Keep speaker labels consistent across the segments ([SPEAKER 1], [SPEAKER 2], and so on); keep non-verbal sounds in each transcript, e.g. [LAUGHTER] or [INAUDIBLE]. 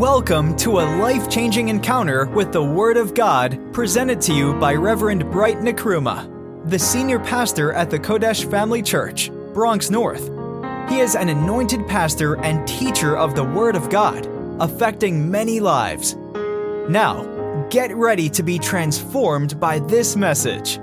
[SPEAKER 1] Welcome to a life changing encounter with the Word of God presented to you by Reverend Bright Nkrumah, the senior pastor at the Qodesh Family Church, Bronx North. He is an anointed pastor and teacher of the Word of God, affecting many lives. Now, get ready to be transformed by this message.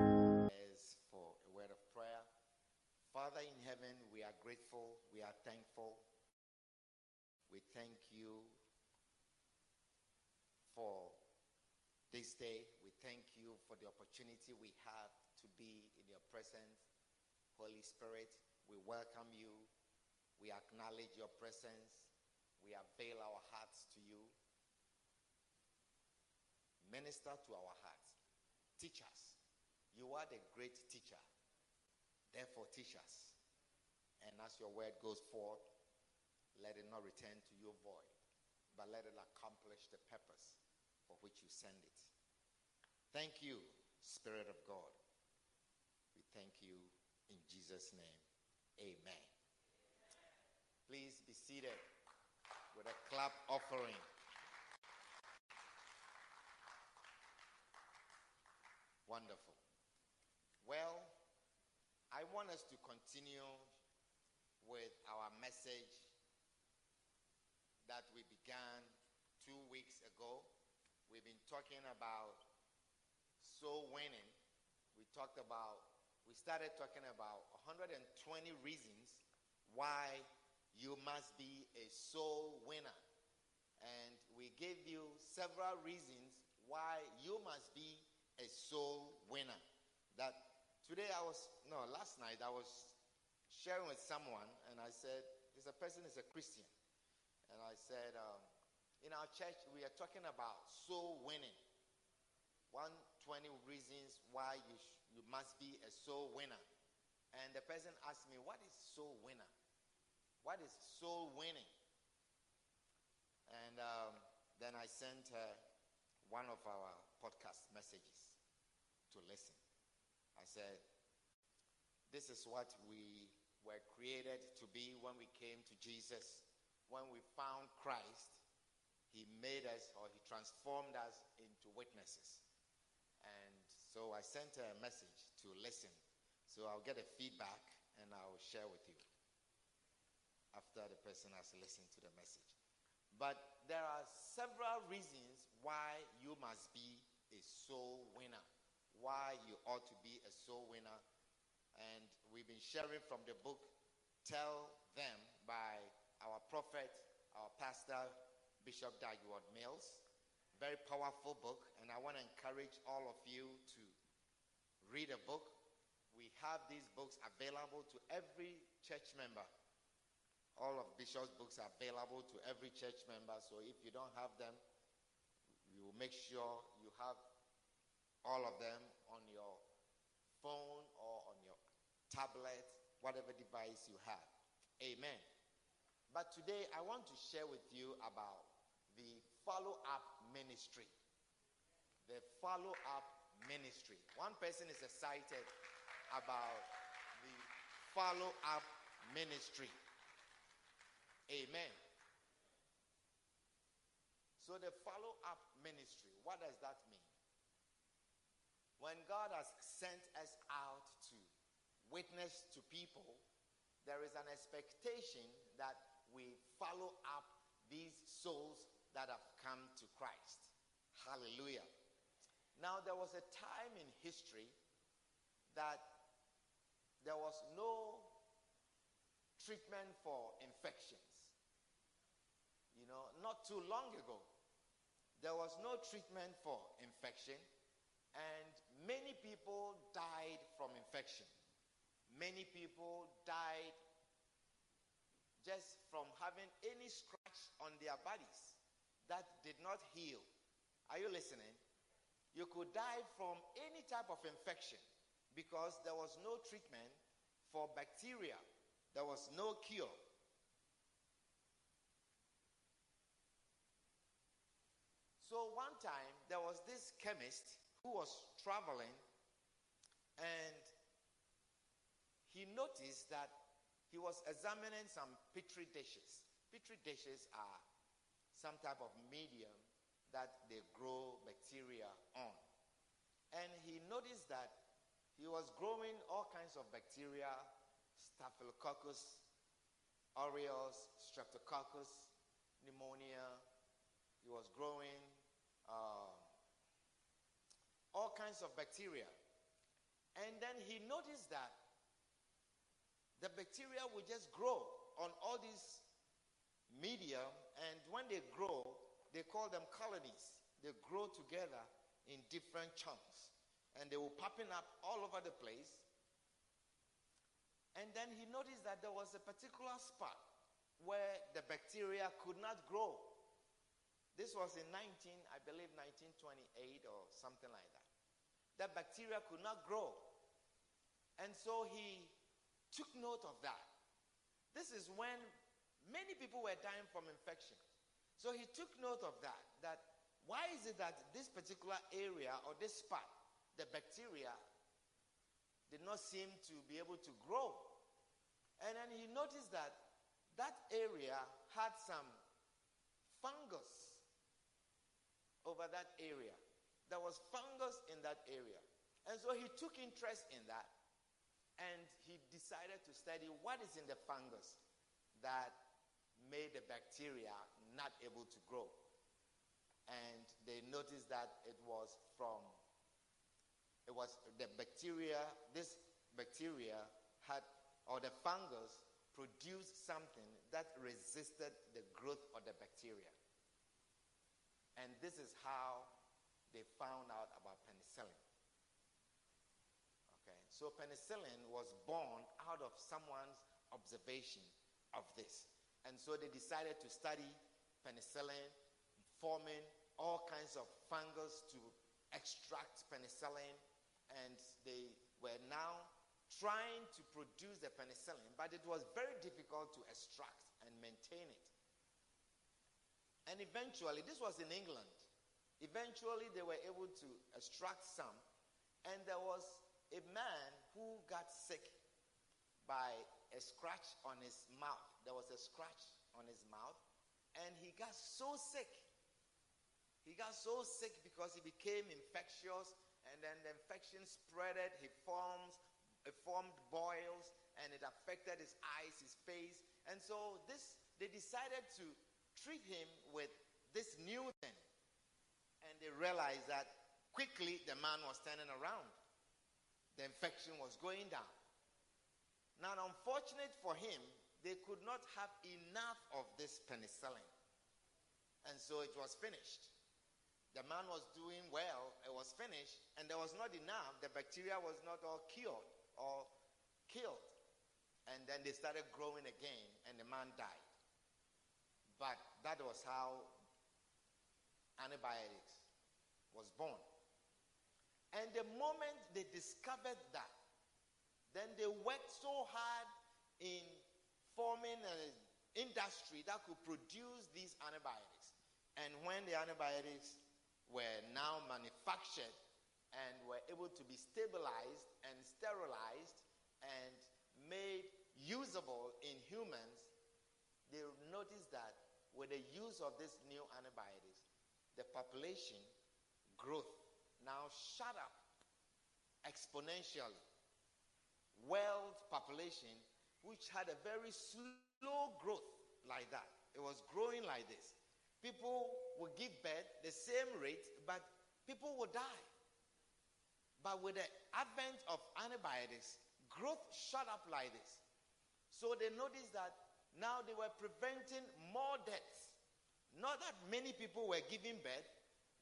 [SPEAKER 2] Acknowledge your presence. We avail our hearts to you. Minister to our hearts. Teach us. You are the great teacher. Therefore, teach us. And as your word goes forth, let it not return to you void, but let it accomplish the purpose for which you send it. Thank you, Spirit of God. We thank you in Jesus' name. Amen. Please be seated with a clap offering. Wonderful. Well, I want us to continue with our message that we began two weeks ago. We've been talking about soul winning. We talked about, we started talking about 120 reasons why you must be a soul winner. And we gave you several reasons why you must be a soul winner. That today I was, no, last night I was sharing with someone and I said, this person is a Christian. And I said, um, in our church, we are talking about soul winning. 120 reasons why you, sh- you must be a soul winner. And the person asked me, What is soul winner? What is soul winning? And um, then I sent her one of our podcast messages to listen. I said, This is what we were created to be when we came to Jesus. When we found Christ, He made us or He transformed us into witnesses. And so I sent her a message to listen. So I'll get a feedback and I'll share with you after the person has listened to the message. But there are several reasons why you must be a soul winner, why you ought to be a soul winner. And we've been sharing from the book Tell Them by our prophet, our pastor, Bishop Dag Heward-Mills. Very powerful book, and I want to encourage all of you to read a book. We have these books available to every church member all of Bishop's books are available to every church member. So if you don't have them, we will make sure you have all of them on your phone or on your tablet, whatever device you have. Amen. But today I want to share with you about the follow up ministry. The follow up ministry. One person is excited about the follow up ministry. Amen. So, the follow up ministry, what does that mean? When God has sent us out to witness to people, there is an expectation that we follow up these souls that have come to Christ. Hallelujah. Now, there was a time in history that there was no treatment for infections. You know, not too long ago, there was no treatment for infection, and many people died from infection. Many people died just from having any scratch on their bodies that did not heal. Are you listening? You could die from any type of infection because there was no treatment for bacteria, there was no cure. So one time there was this chemist who was traveling and he noticed that he was examining some petri dishes. Petri dishes are some type of medium that they grow bacteria on. And he noticed that he was growing all kinds of bacteria, Staphylococcus aureus, Streptococcus, pneumonia. He was growing uh, all kinds of bacteria. And then he noticed that the bacteria would just grow on all these medium, and when they grow, they call them colonies. They grow together in different chunks, and they were popping up all over the place. And then he noticed that there was a particular spot where the bacteria could not grow. This was in 19, I believe 1928 or something like that. That bacteria could not grow. And so he took note of that. This is when many people were dying from infection. So he took note of that. That why is it that this particular area or this spot, the bacteria, did not seem to be able to grow? And then he noticed that that area had some fungus over that area. There was fungus in that area. And so he took interest in that and he decided to study what is in the fungus that made the bacteria not able to grow. And they noticed that it was from, it was the bacteria, this bacteria had, or the fungus produced something that resisted the growth of the bacteria. And this is how they found out about penicillin. Okay, so penicillin was born out of someone's observation of this. And so they decided to study penicillin, forming all kinds of fungus to extract penicillin. And they were now trying to produce the penicillin, but it was very difficult to extract and maintain it. And eventually, this was in England. Eventually, they were able to extract some, and there was a man who got sick by a scratch on his mouth. There was a scratch on his mouth, and he got so sick. He got so sick because he became infectious, and then the infection spreaded. He forms, it formed boils, and it affected his eyes, his face. And so this, they decided to treat him with this new thing. And they realized that quickly the man was turning around. The infection was going down. Now, unfortunate for him, they could not have enough of this penicillin. And so it was finished. The man was doing well, it was finished, and there was not enough. The bacteria was not all cured or killed. And then they started growing again, and the man died. But that was how antibiotics was born. And the moment they discovered that, then they worked so hard in forming an industry that could produce these antibiotics. And when the antibiotics were now manufactured and were able to be stabilized and sterilized and made usable in humans, they noticed that with the use of these new antibiotics, the population growth now shot up exponentially world population, which had a very slow growth like that. It was growing like this. People would give birth the same rate, but people would die. But with the advent of antibiotics, growth shot up like this. So they noticed that now they were preventing more deaths. Not that many people were giving birth,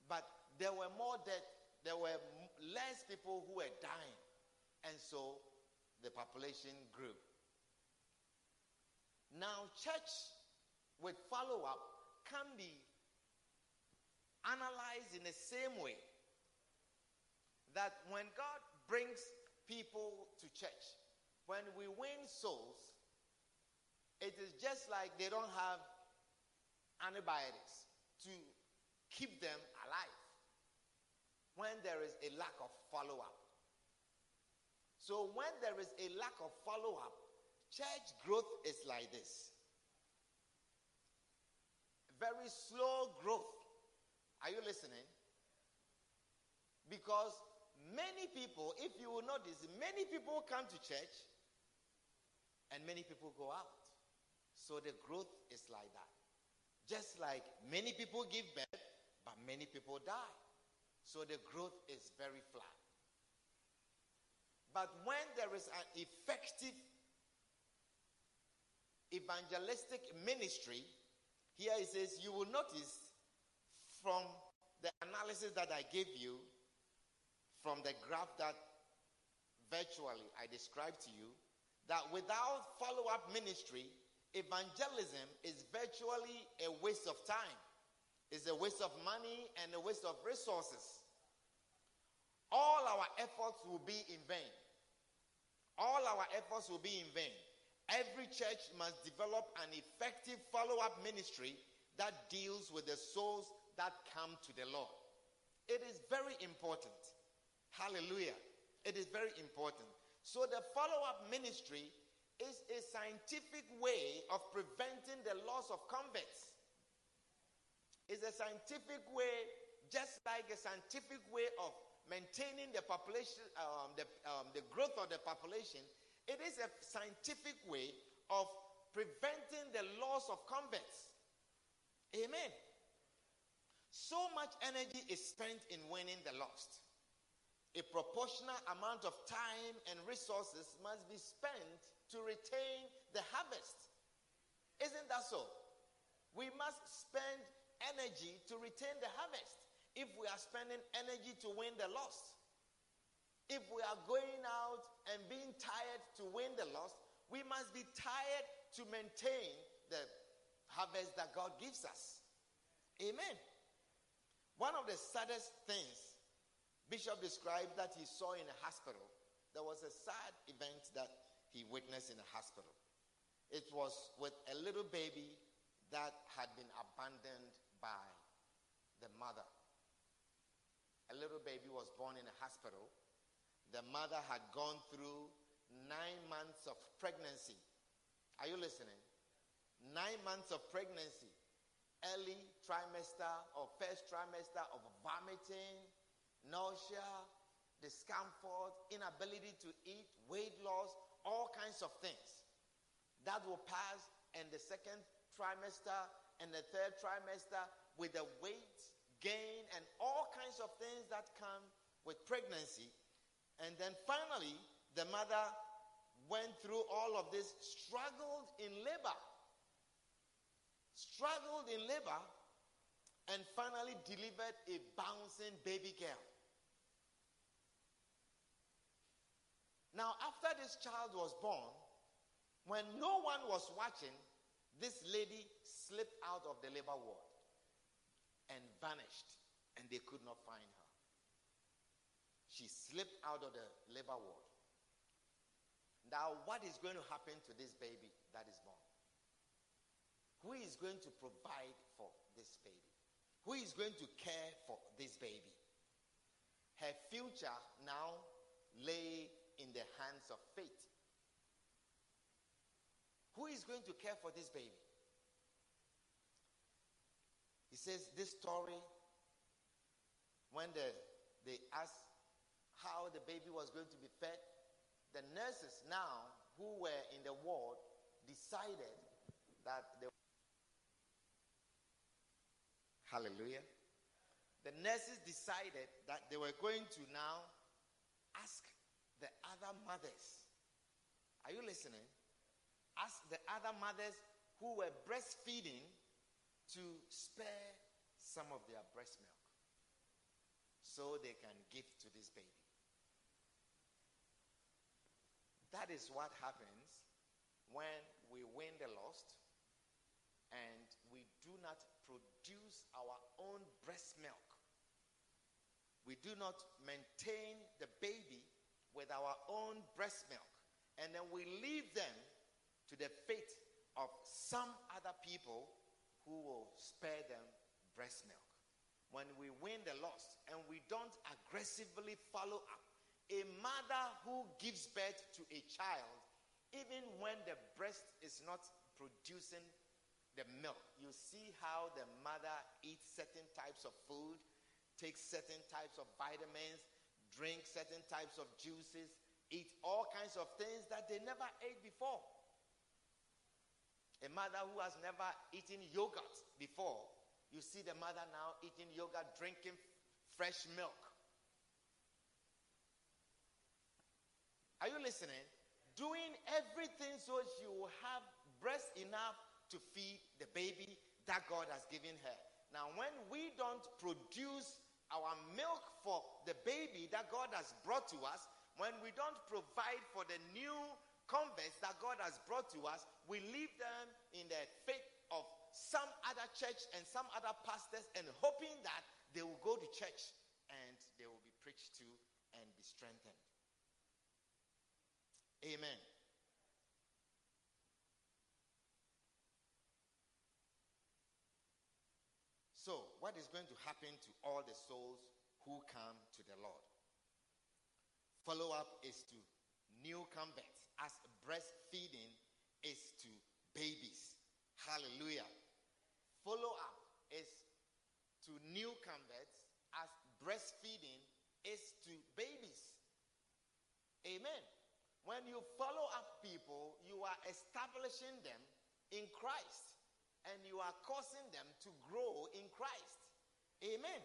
[SPEAKER 2] but there were more deaths. There were less people who were dying. And so the population grew. Now, church with follow up can be analyzed in the same way that when God brings people to church, when we win souls, it is just like they don't have antibiotics to keep them alive when there is a lack of follow up. So when there is a lack of follow up, church growth is like this. very slow growth. Are you listening? Because many people, if you will notice, many people come to church and many people go out. So the growth is like that. Just like many people give birth, but many people die. So the growth is very flat. But when there is an effective evangelistic ministry, here it says, you will notice from the analysis that I gave you, from the graph that virtually I described to you, that without follow up ministry, evangelism is virtually a waste of time. It's a waste of money and a waste of resources. All our efforts will be in vain. All our efforts will be in vain. Every church must develop an effective follow up ministry that deals with the souls that come to the Lord. It is very important. Hallelujah. It is very important. So, the follow up ministry is a scientific way of preventing the loss of converts. It's a scientific way, just like a scientific way of maintaining the population, um, the, um, the growth of the population. It is a scientific way of preventing the loss of converts. Amen. So much energy is spent in winning the lost. A proportional amount of time and resources must be spent to retain the harvest. Isn't that so? We must spend energy to retain the harvest if we are spending energy to win the lost. If we are going out and being tired to win the lost, we must be tired to maintain the harvest that God gives us. Amen. One of the saddest things Bishop described that he saw in a hospital, there was a sad event that he witnessed in a hospital. It was with a little baby that had been abandoned by the mother. A little baby was born in a hospital. The mother had gone through nine months of pregnancy. Are you listening? Nine months of pregnancy, early trimester or first trimester of vomiting, nausea, discomfort, inability to eat, weight loss, all kinds of things. That will pass in the second trimester and the third trimester with the weight gain and all kinds of things that come with pregnancy. And then finally, the mother went through all of this, struggled in labor, struggled in labor, and finally delivered a bouncing baby girl. Now, after this child was born, when no one was watching, this lady slipped out of the labor ward and vanished, and they could not find her. She slipped out of the labor ward. Now, what is going to happen to this baby that is born? Who is going to provide for this baby? Who is going to care for this baby? Her future now lay in the hands of fate. Who is going to care for this baby? He says this story when the, they asked how the baby was going to be fed, the nurses now who were in the ward decided that they Hallelujah. The nurses decided that they were going to now the other mothers. Are you listening? Ask the other mothers who were breastfeeding to spare some of their breast milk so they can give to this baby. That is what happens when we win the lost and we do not produce our own breast milk. We do not maintain the baby with our own breast milk, and then we leave them to the fate of some other people who will spare them breast milk. When we win the loss and we don't aggressively follow up, a mother who gives birth to a child, even when the breast is not producing the milk. You see how the mother eats certain types of food, takes certain types of vitamins, drinks certain types of juices, eat all kinds of things that they never ate before. A mother who has never eaten yogurt before, you see the mother now eating yogurt, drinking fresh milk. Are you listening? Doing everything so she will have breast enough to feed the baby that God has given her. Now, when we don't produce our milk for the baby that God has brought to us, when we don't provide for the new converts that God has brought to us, we leave them in the faith of some other church and some other pastors and hoping that they will go to church and they will be preached to and be strengthened. Amen. So, what is going to happen to all the souls who come to the Lord? Follow up is to new converts, as breastfeeding is to babies. Hallelujah. Follow up is to new converts, as breastfeeding is to babies. Amen. When you follow up people, you are establishing them in Christ and you are causing them to grow in Christ. Amen.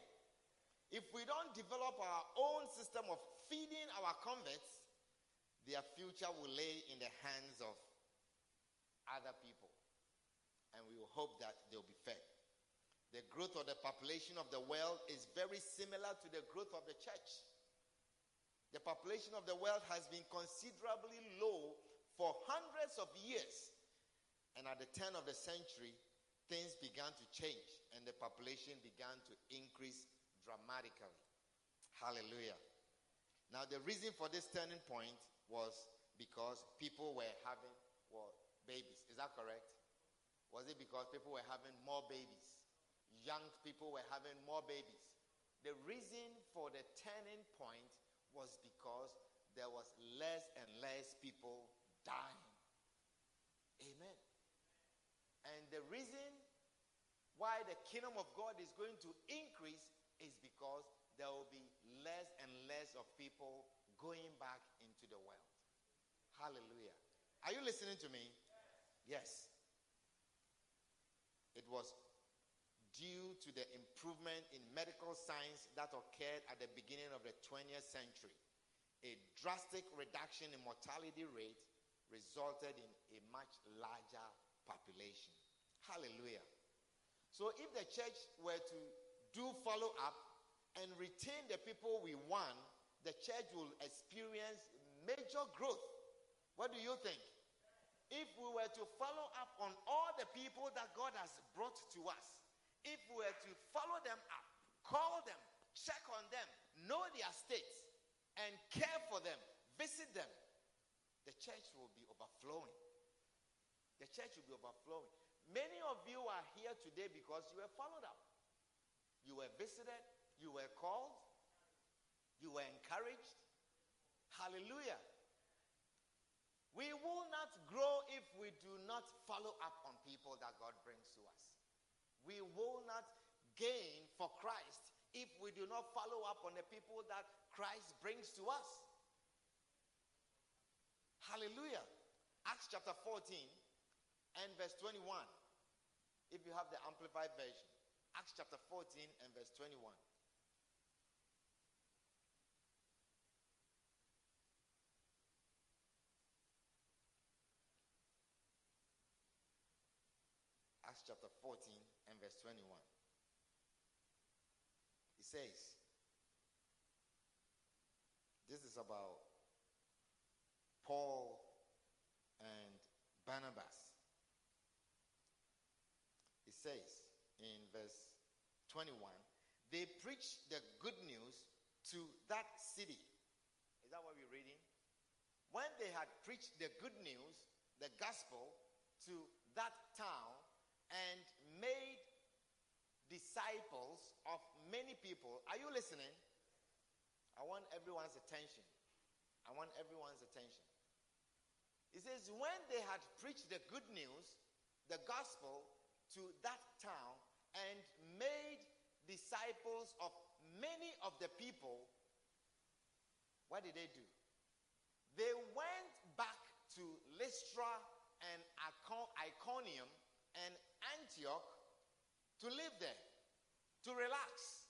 [SPEAKER 2] If we don't develop our own system of feeding our converts, their future will lay in the hands of other people. And we will hope that they'll be fed. The growth of the population of the world is very similar to the growth of the church. The population of the world has been considerably low for hundreds of years. And at the turn of the century, things began to change and the population began to increase dramatically. Hallelujah. Now, the reason for this turning point was because people were having well, babies. Is that correct? Was it because people were having more babies? Young people were having more babies. The reason for the turning point was because there was less and less people dying. Amen. And the reason why the kingdom of God is going to increase is because there will be less and less of people going back into the world. Hallelujah. Are you listening to me? Yes. It was due to the improvement in medical science that occurred at the beginning of the 20th century. A drastic reduction in mortality rate resulted in a much larger population. Hallelujah. So if the church were to do follow up and retain the people we won, the church will experience major growth. What do you think? If we were to follow up on all the people that God has brought to us, if we were to follow them up, call them, check on them, know their states, and care for them, visit them, the church will be overflowing. The church will be overflowing. Many of you are here today because you were followed up. You were visited, you were called, you were encouraged. Hallelujah. We will not grow if we do not follow up on people that God brings to us. We will not gain for Christ if we do not follow up on the people that Christ brings to us. Hallelujah. Acts chapter 14 and verse 21. If you have the Amplified Version. Acts chapter 14 and verse 21. Acts chapter 14 and verse 21. He says, This is about Paul and Barnabas says in verse 21 they preached the good news to that city. Is that what we're reading? When they had preached the good news, the gospel, to that town and made disciples of many people. Are you listening? I want everyone's attention. I want everyone's attention. It says, when they had preached the good news, the gospel, to that town and made disciples of many of the people, what did they do? They went back to Lystra and Iconium and Antioch to live there, to relax.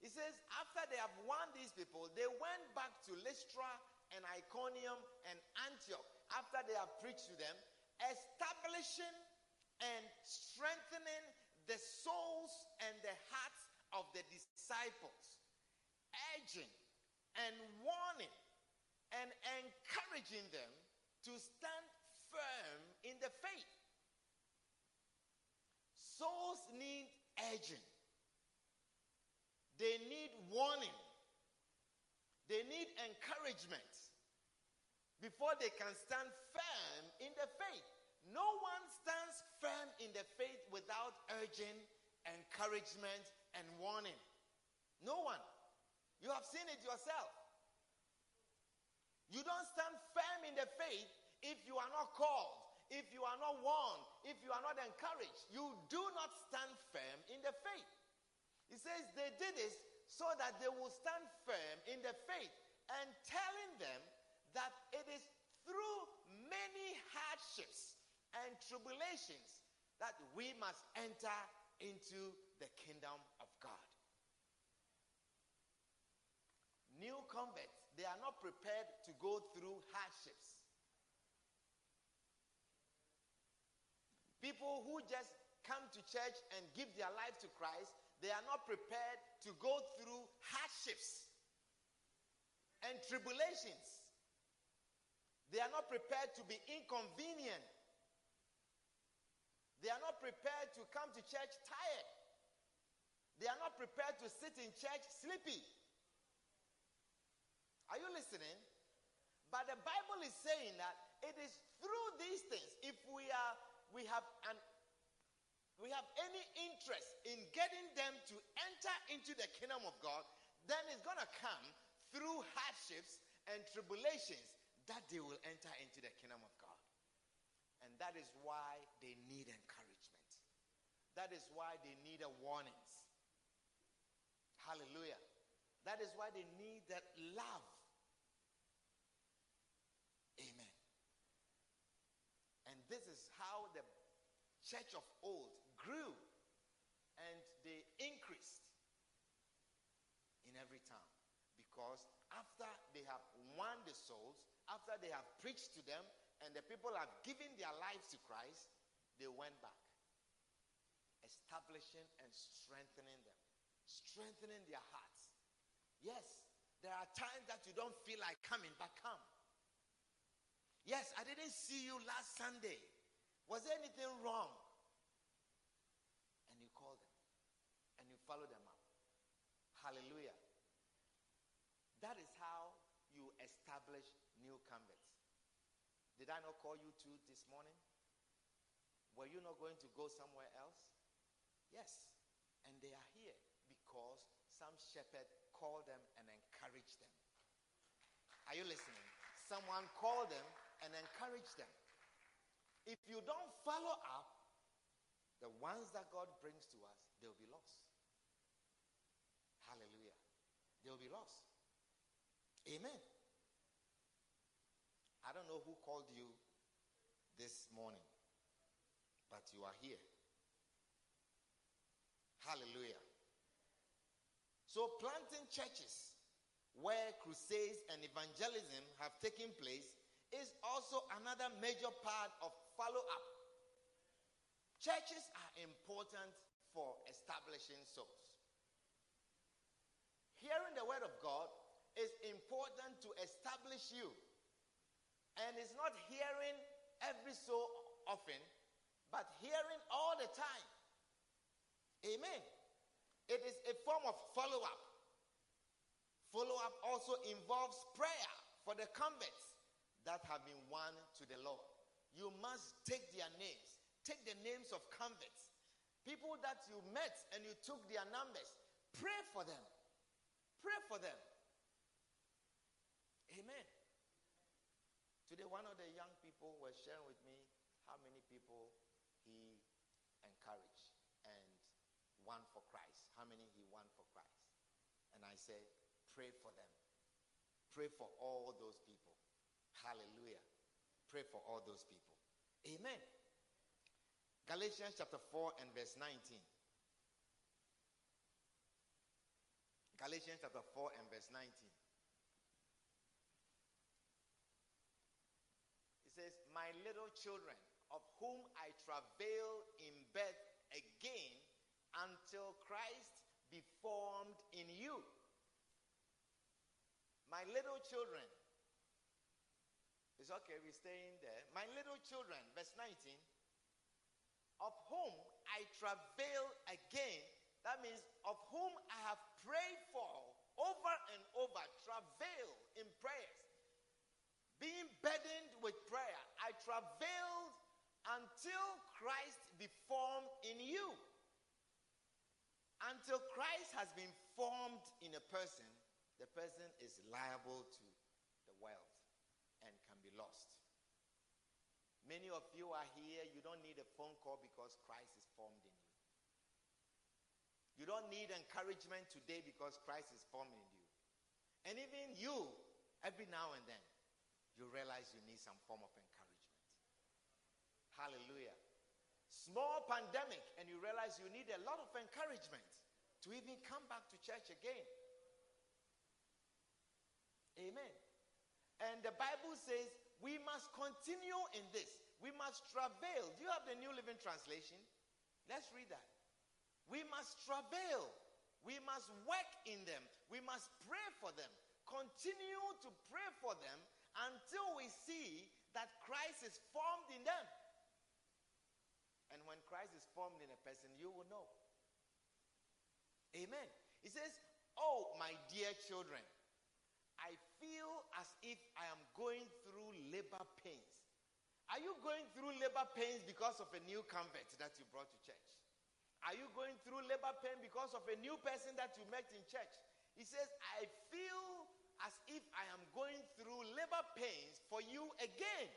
[SPEAKER 2] He says, after they have won these people, they went back to Lystra and Iconium and Antioch after they have preached to them, establishing and strengthening the souls and the hearts of the disciples, urging and warning and encouraging them to stand firm in the faith. Souls need urging, they need warning, they need encouragement before they can stand firm in the faith. No one stands firm in the faith without urging, encouragement, and warning. No one. You have seen it yourself. You don't stand firm in the faith if you are not called, if you are not warned, if you are not encouraged. You do not stand firm in the faith. He says they did this so that they will stand firm in the faith and telling them that it is through many hardships and tribulations that we must enter into the kingdom of God. New converts, they are not prepared to go through hardships. People who just come to church and give their life to Christ, they are not prepared to go through hardships and tribulations. They are not prepared to be inconvenient. They are not prepared to come to church tired. They are not prepared to sit in church sleepy. Are you listening? But the Bible is saying that it is through these things, if we are we have an we have any interest in getting them to enter into the kingdom of God, then it's gonna come through hardships and tribulations that they will enter into the kingdom of God. And that is why they need encouragement. That is why they need a warnings. Hallelujah. That is why they need that love. Amen. And this is how the church of old grew and they increased in every town. Because after they have won the souls, after they have preached to them and the people have given their lives to Christ, they went back, establishing and strengthening them, strengthening their hearts. Yes, there are times that you don't feel like coming, but come. Yes, I didn't see you last Sunday. Was there anything wrong? And you call them and you follow them up. Hallelujah. That is how you establish new converts. Did I not call you two this morning? Were you not going to go somewhere else? Yes. And they are here because some shepherd called them and encouraged them. Are you listening? Someone called them and encouraged them. If you don't follow up, the ones that God brings to us, they'll be lost. Hallelujah. They'll be lost. Amen. I don't know who called you this morning, but you are here. Hallelujah. So, planting churches where crusades and evangelism have taken place is also another major part of follow up. Churches are important for establishing souls. Hearing the word of God is important to establish you and it's not hearing every so often, but hearing all the time. Amen. It is a form of follow up. Follow up also involves prayer for the converts that have been won to the Lord. You must take their names, take the names of converts, people that you met and you took their numbers. Pray for them. Pray for them. Amen. Today, one of the young people was sharing with me how many people he encouraged and won for Christ, how many he won for Christ. And I said, pray for them. Pray for all those people. Hallelujah. Pray for all those people. Amen. Galatians chapter 4 and verse 19. Galatians chapter 4 and verse 19. Says, My little children, of whom I travail in birth again until Christ be formed in you. My little children. It's okay, we're staying there. My little children, verse 19, of whom I travail again. That means of whom I have prayed for over and over, travail in prayers. Burdened with prayer, I travailed until Christ be formed in you. Until Christ has been formed in a person, the person is liable to the world and can be lost. Many of you are here, you don't need a phone call because Christ is formed in you. You don't need encouragement today because Christ is formed in you. And even you, every now and then, you realize you need some form of encouragement. Hallelujah. Small pandemic, and you realize you need a lot of encouragement to even come back to church again. Amen. And the Bible says we must continue in this. We must travail. Do you have the New Living Translation? Let's read that. We must travail. We must work in them. We must pray for them. Continue to pray for them until we see that Christ is formed in them. And when Christ is formed in a person, you will know. Amen. He says, Oh, my dear children, I feel as if I am going through labor pains. Are you going through labor pains because of a new convert that you brought to church? Are you going through labor pain because of a new person that you met in church? He says, I feel as if I am going through labor pains for you again.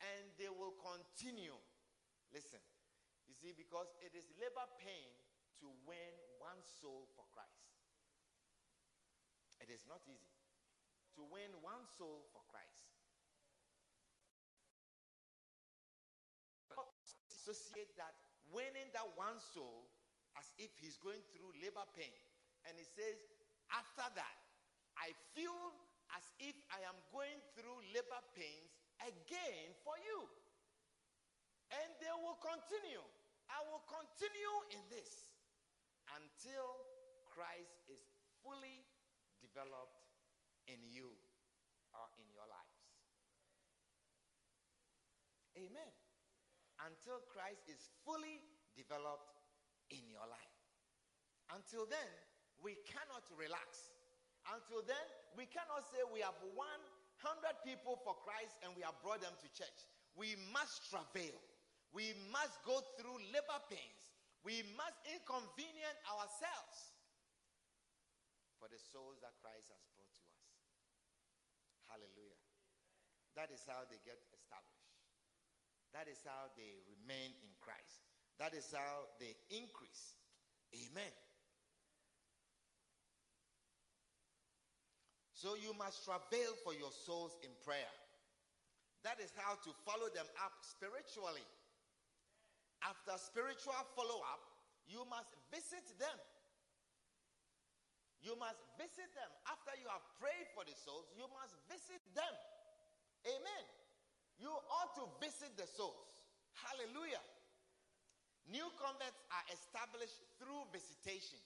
[SPEAKER 2] And they will continue. Listen, you see, because it is labor pain to win one soul for Christ. It is not easy to win one soul for Christ. Associate that winning that one soul as if he's going through labor pain. And he says, after that, I feel as if I am going through labor pains again for you. And they will continue. I will continue in this until Christ is fully developed in you or in your lives. Amen. Until Christ is fully developed in your life. Until then, we cannot relax. Until then, we cannot say we have 100 people for Christ and we have brought them to church. We must travail. We must go through labor pains. We must inconvenience ourselves for the souls that Christ has brought to us. Hallelujah. That is how they get established. That is how they remain in Christ. That is how they increase. Amen. So you must travail for your souls in prayer. That is how to follow them up spiritually. After spiritual follow up, you must visit them. You must visit them. After you have prayed for the souls, you must visit them. Amen. You ought to visit the souls. Hallelujah. New converts are established through visitation.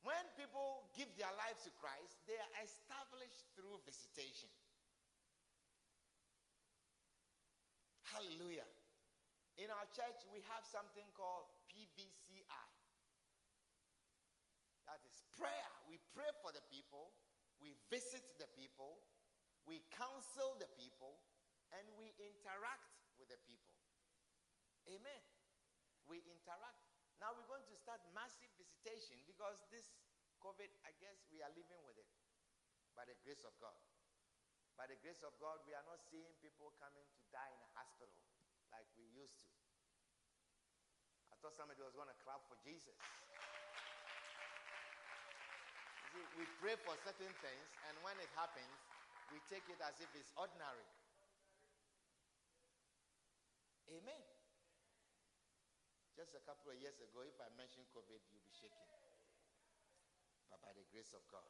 [SPEAKER 2] When people give their lives to Christ, they are established through visitation. Hallelujah. In our church, we have something called PVCI. That is prayer. We pray for the people, we visit the people, we counsel the people, and we interact with the people. Amen. We interact. Now we're going to start massive visitation because this COVID, I guess we are living with it by the grace of God. By the grace of God, we are not seeing people coming to die in a hospital like we used to. I thought somebody was going to clap for Jesus. See, we pray for certain things, and when it happens, we take it as if it's ordinary. Amen. Just a couple of years ago, if I mention COVID, you'll be shaking. But by the grace of God.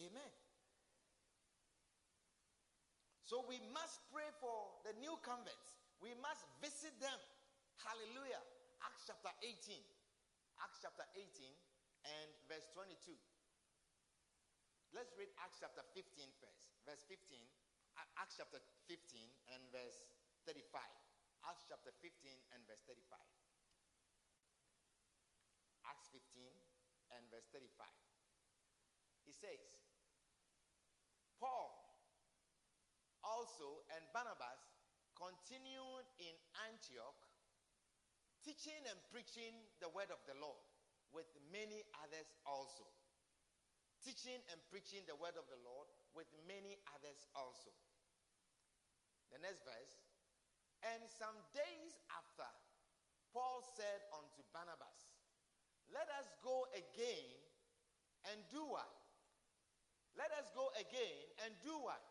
[SPEAKER 2] Amen. So we must pray for the new converts. We must visit them. Hallelujah. Acts chapter 18. Acts chapter 18 and verse 22. Let's read Acts chapter 15 first. Verse 15. Acts chapter 15 and verse 35. Acts chapter 15 and verse 35. Acts 15 and verse 35. He says, Paul also and Barnabas continued in Antioch, teaching and preaching the word of the Lord with many others also. Teaching and preaching the word of the Lord with many others also. The next verse. And some days after, Paul said unto Barnabas, Let us go again and do what? Let us go again and do what?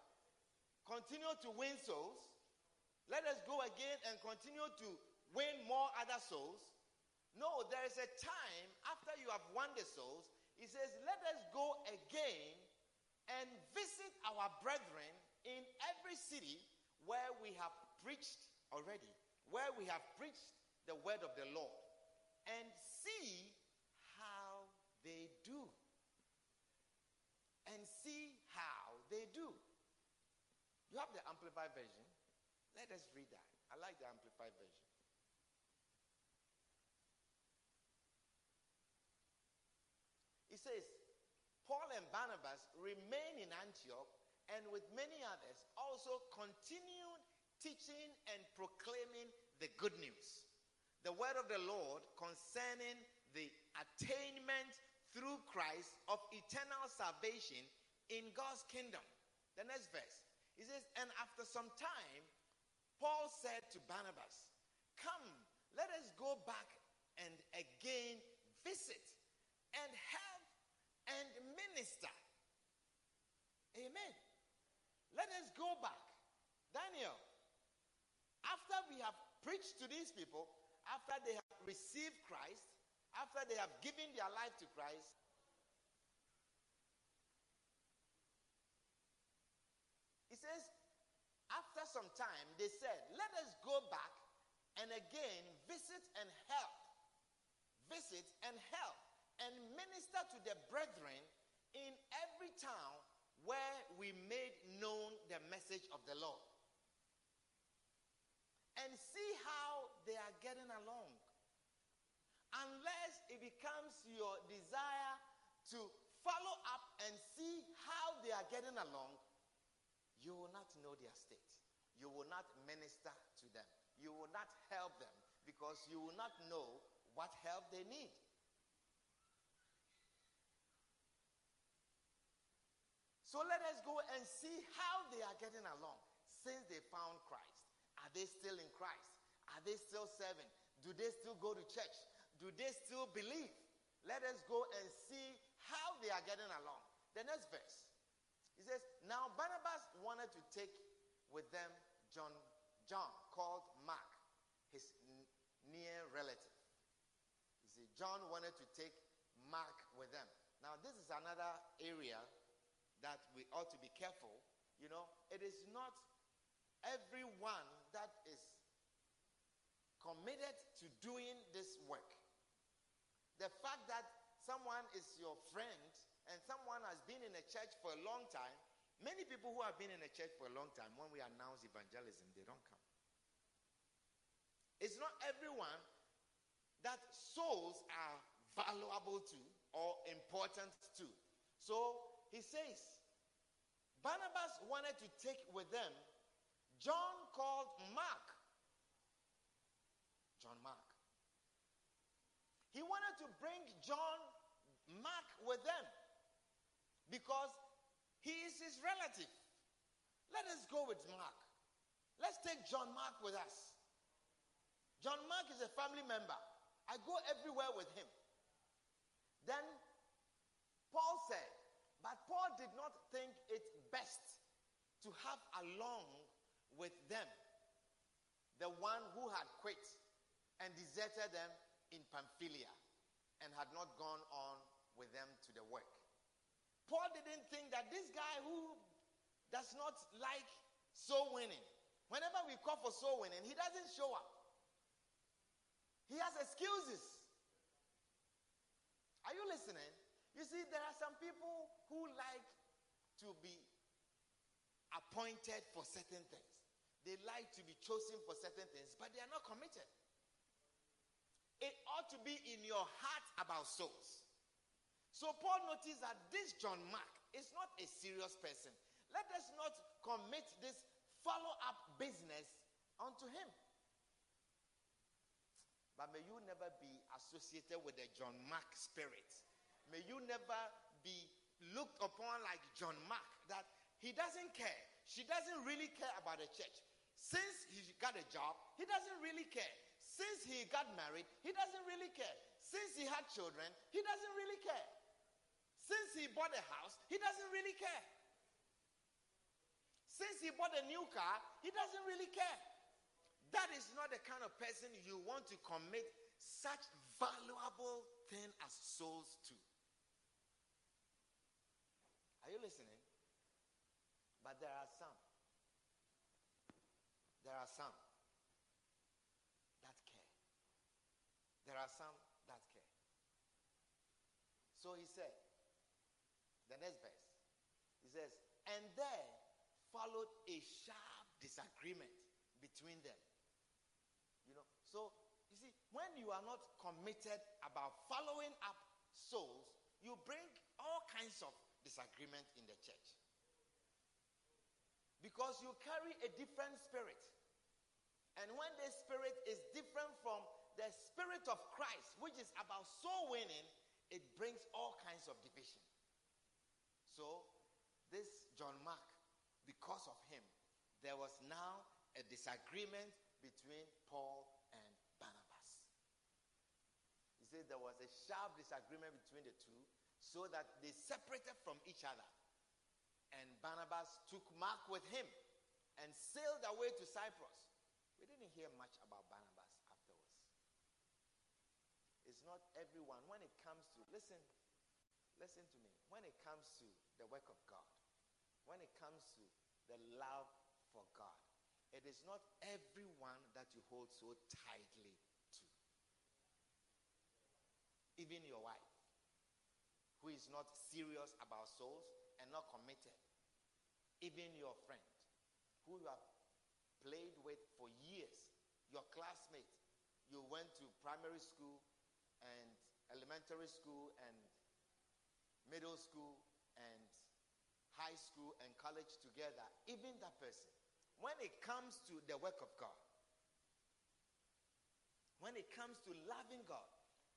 [SPEAKER 2] Continue to win souls. Let us go again and continue to win more other souls. No, there is a time after you have won the souls, he says, Let us go again and visit our brethren in every city where we have preached already, where we have preached the word of the Lord, and see they do. And see how they do. You have the Amplified Version. Let us read that. I like the Amplified Version. It says, Paul and Barnabas remained in Antioch and with many others also continued teaching and proclaiming the good news, the word of the Lord concerning the attainment through Christ of eternal salvation in God's kingdom. The next verse. He says, And after some time, Paul said to Barnabas, Come, let us go back and again visit and have and minister. Amen. Let us go back. Daniel, after we have preached to these people, after they have received Christ, after they have given their life to Christ, he says, after some time, they said, Let us go back and again visit and help. Visit and help and minister to the brethren in every town where we made known the message of the Lord and see how they are getting along. Unless it becomes your desire to follow up and see how they are getting along, you will not know their state. You will not minister to them. You will not help them because you will not know what help they need. So let us go and see how they are getting along since they found Christ. Are they still in Christ? Are they still serving? Do they still go to church? Do they still believe? Let us go and see how they are getting along. The next verse. He says, Now Barnabas wanted to take with them John, John called Mark, his n- near relative. You see, John wanted to take Mark with them. Now, this is another area that we ought to be careful. You know, it is not everyone that is committed to doing this work. The fact that someone is your friend and someone has been in a church for a long time, many people who have been in a church for a long time, when we announce evangelism, they don't come. It's not everyone that souls are valuable to or important to. So he says, Barnabas wanted to take with them John called Mark. John Mark. He wanted to bring John Mark with them because he is his relative. Let us go with Mark. Let's take John Mark with us. John Mark is a family member. I go everywhere with him. Then Paul said, but Paul did not think it best to have along with them the one who had quit and deserted them in Pamphylia and had not gone on with them to the work. Paul didn't think that this guy who does not like soul winning, whenever we call for soul winning, he doesn't show up. He has excuses. Are you listening? You see, there are some people who like to be appointed for certain things. They like to be chosen for certain things, but they are not committed. It ought to be in your heart about souls. So Paul noticed that this John Mark is not a serious person. Let us not commit this follow up business unto him. But may you never be associated with the John Mark spirit. May you never be looked upon like John Mark, that he doesn't care. She doesn't really care about the church. Since he got a job, he doesn't really care. Since he got married, he doesn't really care. Since he had children, he doesn't really care. Since he bought a house, he doesn't really care. Since he bought a new car, he doesn't really care. That is not the kind of person you want to commit such valuable thing as souls to. Are you listening? But there are some. There are some that care. There are some that care. So he said, the next verse, he says, and there followed a sharp disagreement between them. You know, so you see, when you are not committed about following up souls, you bring all kinds of disagreement in the church. Because you carry a different spirit. And when this spirit is different from the spirit of Christ, which is about soul winning, it brings all kinds of division. So, this John Mark, because of him, there was now a disagreement between Paul and Barnabas. He said there was a sharp disagreement between the two, so that they separated from each other. And Barnabas took Mark with him and sailed away to Cyprus. We didn't hear much about Barnabas. It's not everyone. When it comes to, listen, listen to me. When it comes to the work of God, when it comes to the love for God, it is not everyone that you hold so tightly to. Even your wife, who is not serious about souls and not committed. Even your friend, who you have played with for years, your classmate, you went to primary school and elementary school and middle school and high school and college together, even that person, when it comes to the work of God, when it comes to loving God,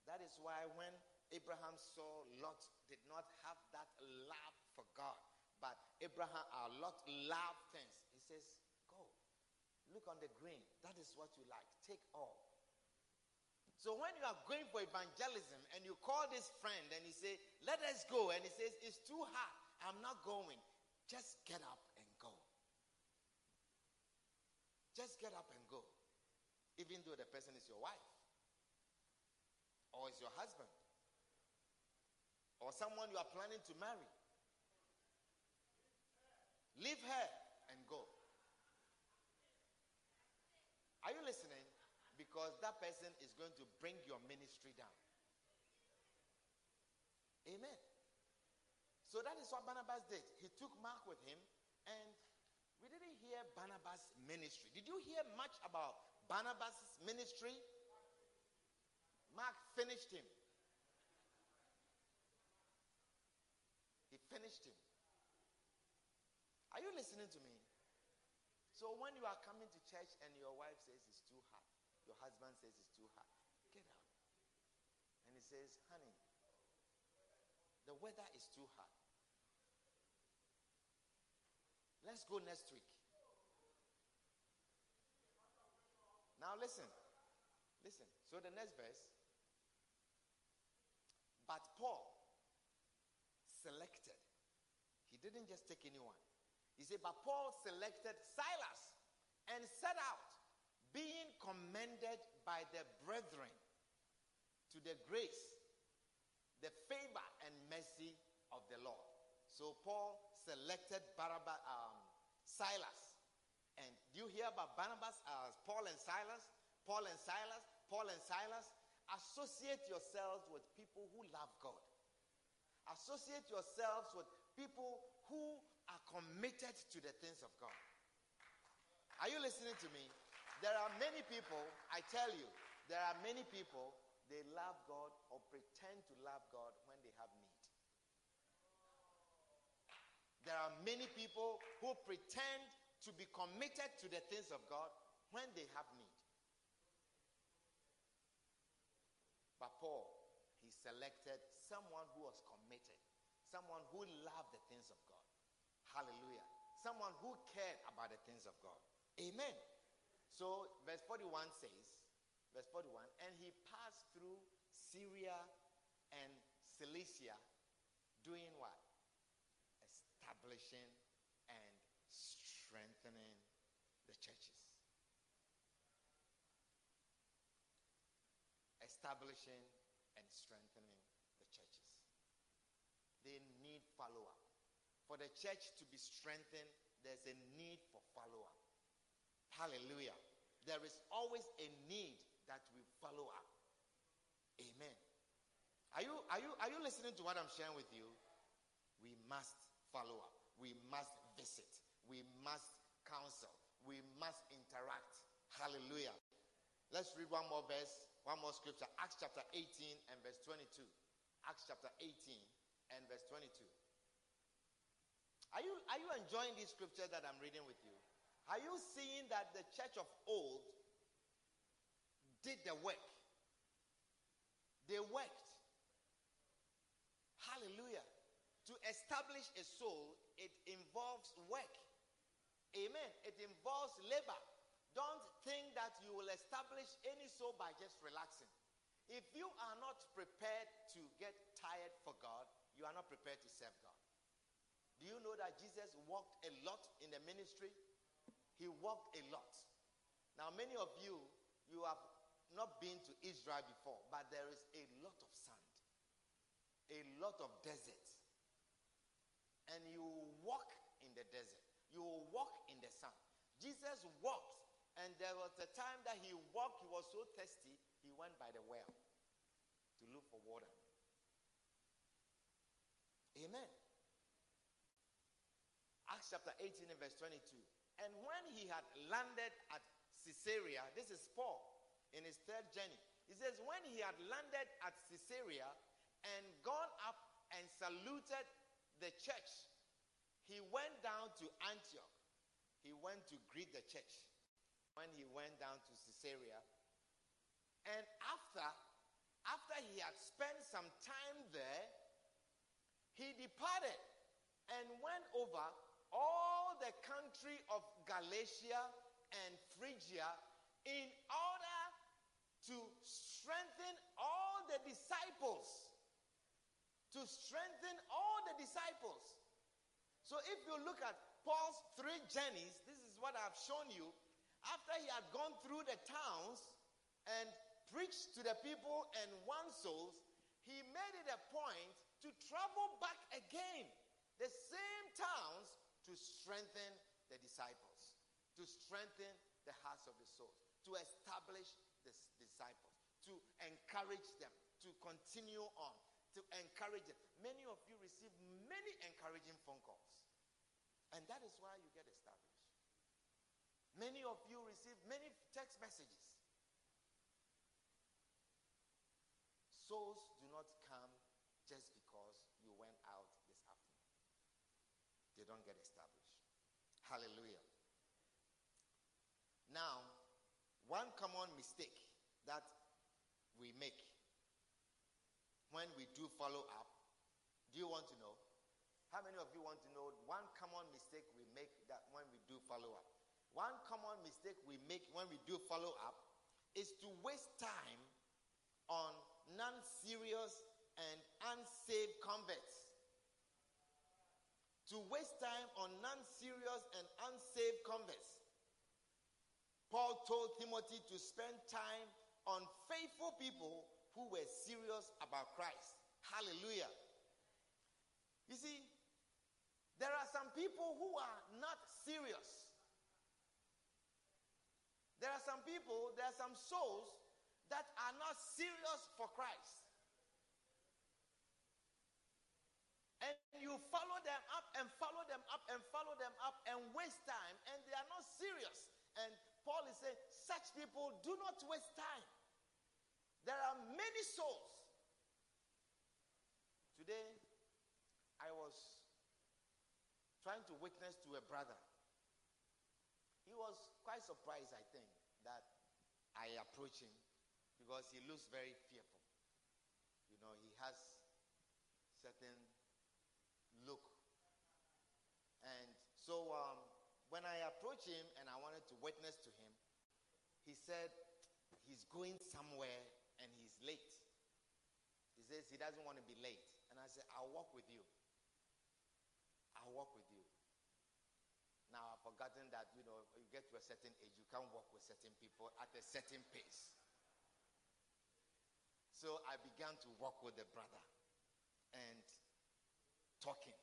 [SPEAKER 2] that is why when Abraham saw Lot did not have that love for God, but Abraham, our Lot loved things. He says, Go, look on the green. That is what you like. Take all. So when you are going for evangelism and you call this friend and you say, "Let us go," and he says, "It's too hard. I'm not going." Just get up and go. Just get up and go. Even though the person is your wife or is your husband or someone you are planning to marry. Leave her and go. Are you listening? Because that person is going to bring your ministry down. Amen. So that is what Barnabas did. He took Mark with him, and we didn't hear Barnabas' ministry. Did you hear much about Barnabas' ministry? Mark finished him. He finished him. Are you listening to me? So when you are coming to church and your wife says your husband says it's too hot, get out. And he says, honey, the weather is too hot. Let's go next week. Now listen. Listen. So the next verse. But Paul selected. He didn't just take anyone. He said, But Paul selected Silas and set out, being commended by the brethren to the grace, the favor, and mercy of the Lord. So Paul selected Barnabas, um, Silas. And do you hear about Barnabas, as Paul and Silas? Paul and Silas, Paul and Silas. Associate yourselves with people who love God. Associate yourselves with people who are committed to the things of God. Are you listening to me? There are many people, I tell you, there are many people, they love God or pretend to love God when they have need. There are many people who pretend to be committed to the things of God when they have need. But Paul, he selected someone who was committed, someone who loved the things of God. Hallelujah. Someone who cared about the things of God. Amen. So, verse 41 says, verse 41, and he passed through Syria and Cilicia, doing what? Establishing and strengthening the churches. Establishing and strengthening the churches. They need follow up. For the church to be strengthened, there's a need for follow up. Hallelujah. There is always a need that we follow up. Amen. Are you, are, you, are you listening to what I'm sharing with you? We must follow up. We must visit. We must counsel. We must interact. Hallelujah. Let's read one more verse, one more scripture. Acts chapter 18 and verse 22. Acts chapter 18 and verse 22. Are you, are you enjoying this scripture that I'm reading with you? Are you seeing that the church of old did the work? They worked. Hallelujah. To establish a soul, it involves work. Amen. It involves labor. Don't think that you will establish any soul by just relaxing. If you are not prepared to get tired for God, you are not prepared to serve God. Do you know that Jesus walked a lot in the ministry? He walked a lot. Now, many of you, you have not been to Israel before, but there is a lot of sand, a lot of desert. And you walk in the desert, you walk in the sun. Jesus walked, and there was a time that he walked, he was so thirsty, he went by the well to look for water. Amen. Acts chapter 18 and verse 22. And when he had landed at Caesarea, this is Paul in his third journey. He says, when he had landed at Caesarea and gone up and saluted the church, he went down to Antioch. He went to greet the church when he went down to Caesarea. And after, after he had spent some time there, he departed and went over all the country of Galatia and Phrygia in order to strengthen all the disciples. To strengthen all the disciples. So if you look at Paul's three journeys, this is what I've shown you. After he had gone through the towns and preached to the people and won souls, he made it a point to travel back again. The same towns to strengthen the disciples, to strengthen the hearts of the souls, to establish the disciples, to encourage them, to continue on, to encourage them. Many of you receive many encouraging phone calls, and that is why you get established. Many of you receive many text messages. Souls do not come just because you went out this afternoon. They don't get established. Hallelujah. Now, one common mistake that we make when we do follow up, do you want to know? How many of you want to know one common mistake we make that when we do follow up? One common mistake we make when we do follow up is to waste time on non serious and unsaved converts. To waste time on non serious and unsaved converts. Paul told Timothy to spend time on faithful people who were serious about Christ. Hallelujah. You see, there are some people who are not serious. There are some people, there are some souls that are not serious for Christ. And you follow them up and follow them up and follow them up and waste time, and they are not serious. And Paul is saying, such people do not waste time. There are many souls. Today, I was trying to witness to a brother. He was quite surprised, I think, that I approached him because he looks very fearful. You know, he has certain look. And so um, when I approached him and I wanted to witness to him, he said he's going somewhere and he's late. He says he doesn't want to be late. And I said, I'll walk with you. I'll walk with you. Now I've forgotten that, you know, you get to a certain age, you can't walk with certain people at a certain pace. So I began to walk with the brother and talking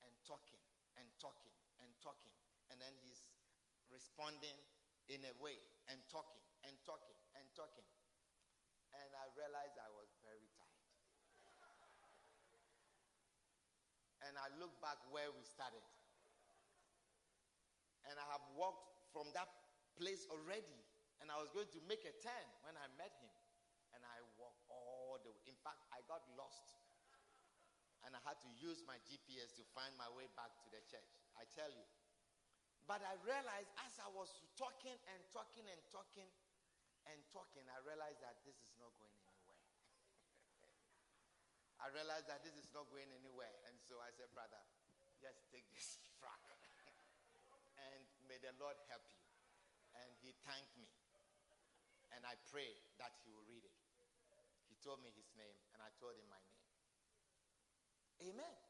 [SPEAKER 2] and talking and talking and talking. And then he's responding in a way and talking and talking and talking. And I realized I was very tired. And I look back where we started. And I have walked from that place already. And I was going to make a turn when I met him. And I walked all the way. In fact, I got lost. And I had to use my GPS to find my way back to the church. I tell you. But I realized as I was talking and talking and talking and talking, I realized that this is not going anywhere. [LAUGHS] I realized that this is not going anywhere. And so I said, Brother, just take this [LAUGHS] frack and may the Lord help you. And he thanked me. And I pray that he will read it. He told me his name, and I told him my name. Amen.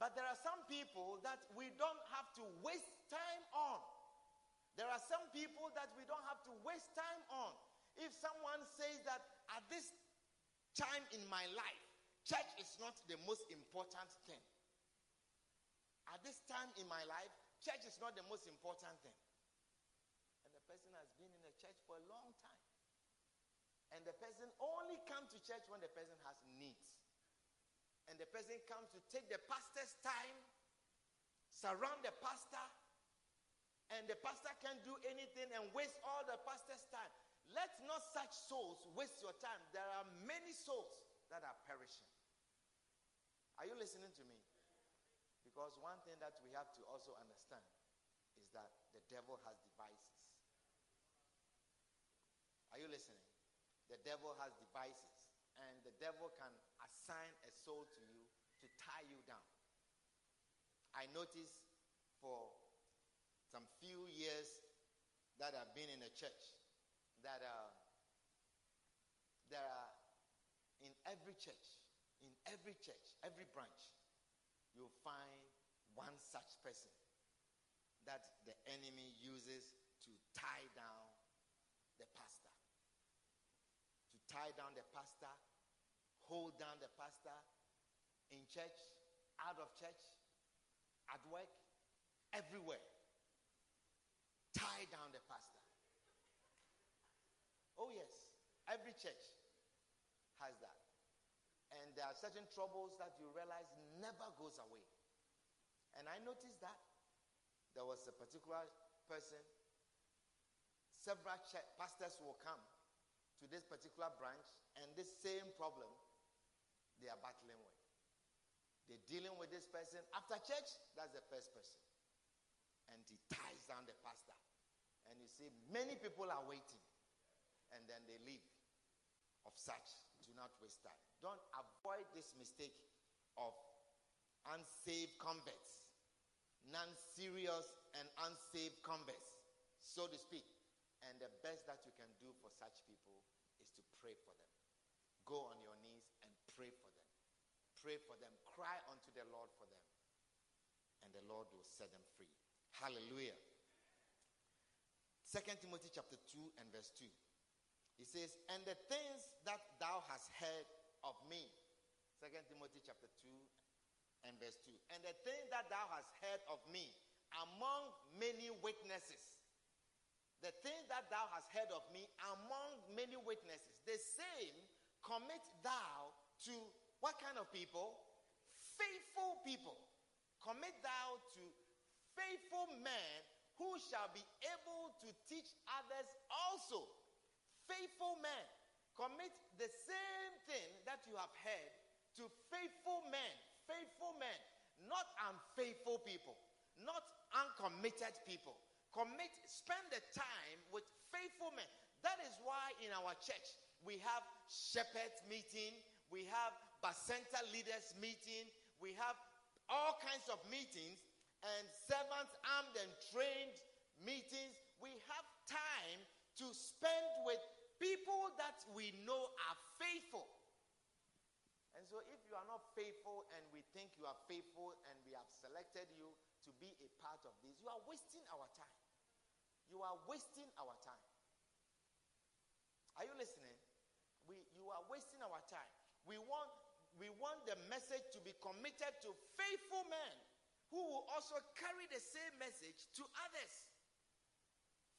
[SPEAKER 2] But there are some people that we don't have to waste time on. There are some people that we don't have to waste time on. If someone says that at this time in my life, church is not the most important thing. At this time in my life, church is not the most important thing. And the person has been in the church for a long time. And the person only comes to church when the person has needs. And the person comes to take the pastor's time, surround the pastor, and the pastor can't do anything and waste all the pastor's time. Let not such souls waste your time. There are many souls that are perishing. Are you listening to me? Because one thing that we have to also understand is that the devil has devices. Are you listening? The devil has devices, and the devil can assign a soul to you to tie you down. I noticed for some few years that I've been in a church that uh, there are in every church, in every church, every branch, you'll find one such person that the enemy uses to tie down the pastor. To tie down the pastor, hold down the pastor in church, out of church, at work, everywhere. Tie down the pastor. Oh, yes, every church has that. And there are certain troubles that you realize never goes away. And I noticed that there was a particular person, several pastors will come to this particular branch, and this same problem they are battling with. They're dealing with this person. After church, that's the first person. And he ties down the pastor. And you see, many people are waiting. And then they leave. Of such, do not waste time. Don't avoid this mistake of unsaved converts, non serious and unsaved converts, so to speak. And the best that you can do for such people is to pray for them. Go on your knees and pray for. Pray for them. Cry unto the Lord for them. and the Lord will set them free. Hallelujah. Second Timothy chapter 2 and verse 2. He says, And the things that thou hast heard of me. Second Timothy chapter 2 and verse 2. And the things that thou hast heard of me among many witnesses. The things that thou hast heard of me among many witnesses. The same commit thou to what kind of people? Faithful people. Commit thou to faithful men who shall be able to teach others also. Faithful men. Commit the same thing that you have heard to faithful men. Faithful men. Not unfaithful people. Not uncommitted people. Commit, spend the time with faithful men. That is why in our church we have shepherds meeting, we have Bacenta leaders meeting, we have all kinds of meetings and servants armed and trained meetings. We have time to spend with people that we know are faithful. And so, if you are not faithful and we think you are faithful and we have selected you to be a part of this, you are wasting our time. You are wasting our time. Are you listening? We, you are wasting our time. We want, we want the message to be committed to faithful men who will also carry the same message to others.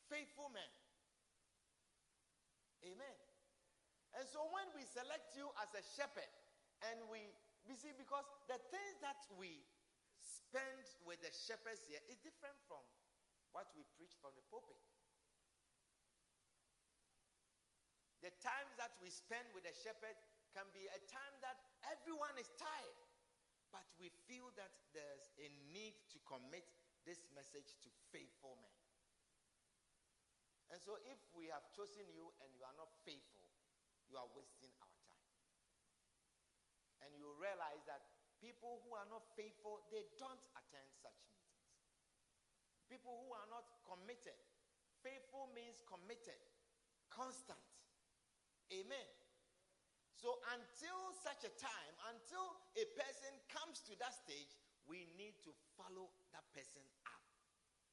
[SPEAKER 2] Faithful men. Amen. And so when we select you as a shepherd, and we, we see, because the things that we spend with the shepherds here is different from what we preach from the pulpit. The times that we spend with the shepherd can be a time that everyone is tired. But we feel that there's a need to commit this message to faithful men. And so, if we have chosen you and you are not faithful, you are wasting our time. And you realize that people who are not faithful, they don't attend such meetings. People who are not committed. Faithful means committed, constant. Amen. So until such a time, until a person comes to that stage, we need to follow that person up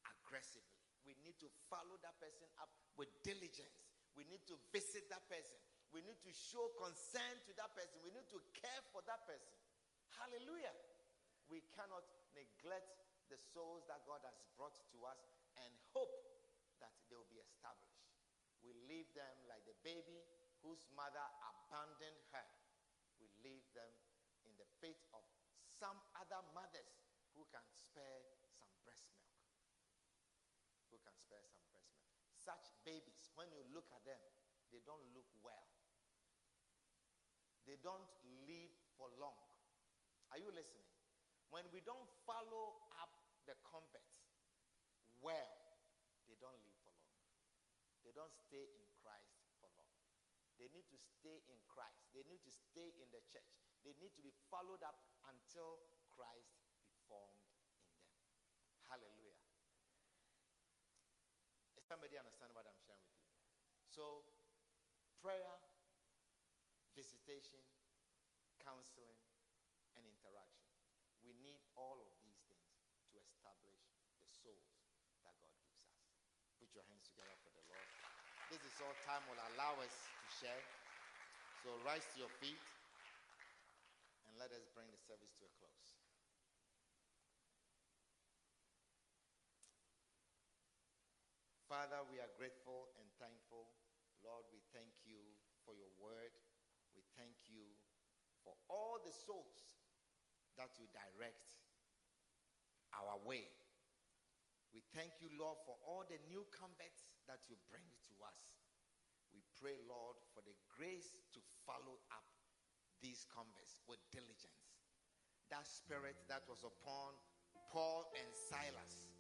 [SPEAKER 2] aggressively. We need to follow that person up with diligence. We need to visit that person. We need to show concern to that person. We need to care for that person. Hallelujah. We cannot neglect the souls that God has brought to us and hope that they will be established. We leave them like the baby whose mother abandoned her, we leave them in the fate of some other mothers who can spare some breast milk. Who can spare some breast milk. Such babies, when you look at them, they don't look well. They don't live for long. Are you listening? When we don't follow up the converts well, they don't live for long. They don't stay in they need to stay in Christ. They need to stay in the church. They need to be followed up until Christ be formed in them. Hallelujah. Does somebody understand what I'm sharing with you? So, prayer, visitation, counseling, and interaction. We need all of these things to establish the souls that God gives us. Put your hands together for the Lord. This is all time will allow us share. So rise to your feet and let us bring the service to a close. Father, we are grateful and thankful. Lord, we thank you for your word. We thank you for all the souls that you direct our way. We thank you, Lord, for all the new converts that you bring to us. Pray, Lord, for the grace to follow up these converts with diligence. That spirit that was upon Paul and Silas,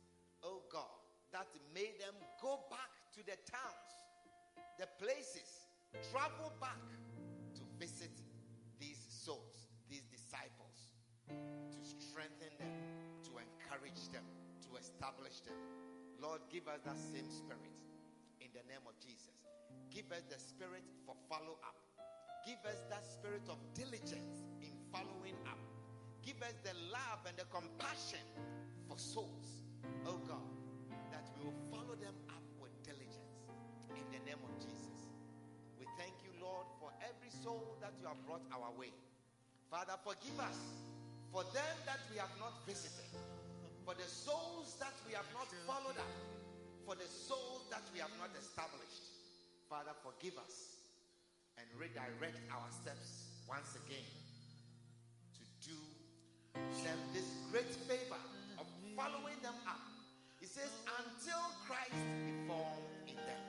[SPEAKER 2] oh God, that made them go back to the towns, the places, travel back to visit these souls, these disciples, to strengthen them, to encourage them, to establish them. Lord, give us that same spirit in the name of Jesus. Give us the spirit for follow up. Give us that spirit of diligence in following up. Give us the love and the compassion for souls, oh God, that we will follow them up with diligence in the name of Jesus. We thank you, Lord, for every soul that you have brought our way. Father, forgive us for them that we have not visited, for the souls that we have not followed up, for the souls that we have not established. Father, forgive us and redirect our steps once again to do them this great favor of following them up. He says, until Christ be formed in them.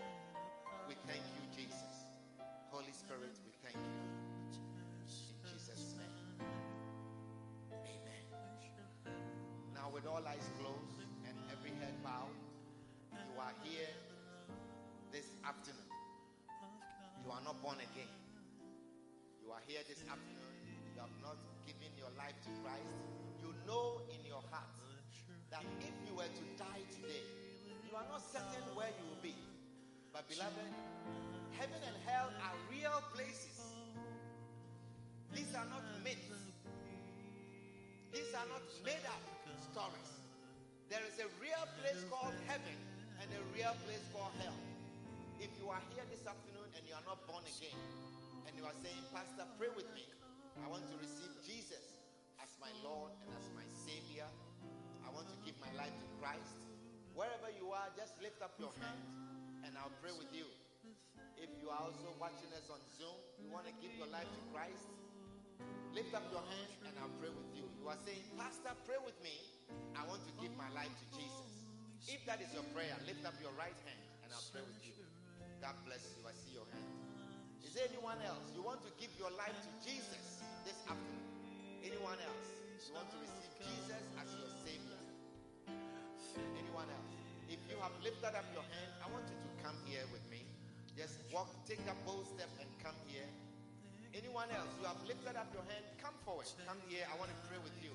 [SPEAKER 2] We thank you, Jesus. Holy Spirit, we thank you. In Jesus' name. Amen. Now, with all eyes closed and every head bowed, you are here this afternoon. Not born again. You are here this afternoon. You have not given your life to Christ. You know in your heart that if you were to die today, you are not certain where you will be. But, beloved, heaven and hell are real places. These are not myths, these are not made up stories. There is a real place called heaven and a real place called hell. If you are here this afternoon are not born again, and you are saying, Pastor, pray with me. I want to receive Jesus as my Lord and as my Savior. I want to give my life to Christ. Wherever you are, just lift up your hand and I'll pray with you. If you are also watching us on Zoom, you want to give your life to Christ, lift up your hand and I'll pray with you. You are saying, Pastor, pray with me. I want to give my life to Jesus. If that is your prayer, lift up your right hand and I'll pray with you. God bless you. I see your hand. Is there anyone else? You want to give your life to Jesus this afternoon? Anyone else? You want to receive Jesus as your Savior? Anyone else? If you have lifted up your hand, I want you to come here with me. Just walk, take that bold step and come here. Anyone else? You have lifted up your hand, come forward. Come here. I want to pray with you.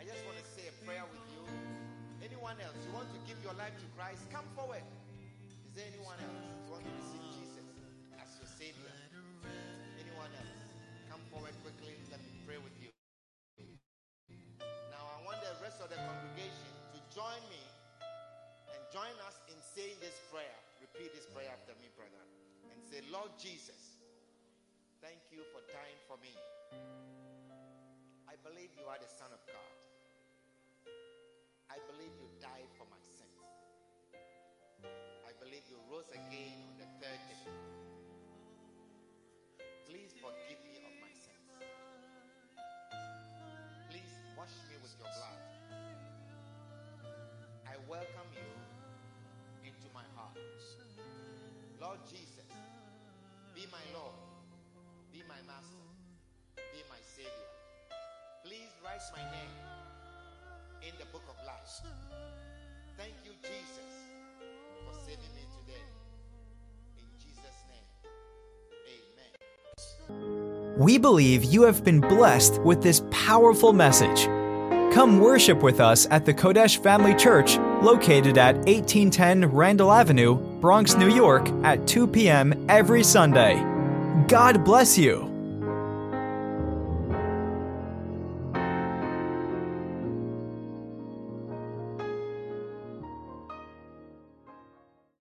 [SPEAKER 2] I just want to say a prayer with you. Anyone else? You want to give your life to Christ? Come forward. Is there anyone else? You want to receive Jesus as your Savior? Anyone else? Come forward quickly. Let me pray with you. Now, I want the rest of the congregation to join me and join us in saying this prayer. Repeat this prayer after me, brother. And say, Lord Jesus, thank you for dying for me. I believe you are the Son of God. I believe you you rose again on the third day. Please forgive me of my sins. Please wash me with your blood. I welcome you into my heart. Lord Jesus, be my Lord, be my Master, be my Savior. Please write my name in the book of life. Thank you, Jesus,
[SPEAKER 1] We believe you have been blessed with this powerful message. Come worship with us at the Qodesh Family Church, located at 1810 Randall Avenue, Bronx, New York, at 2 p.m. every Sunday. God bless you.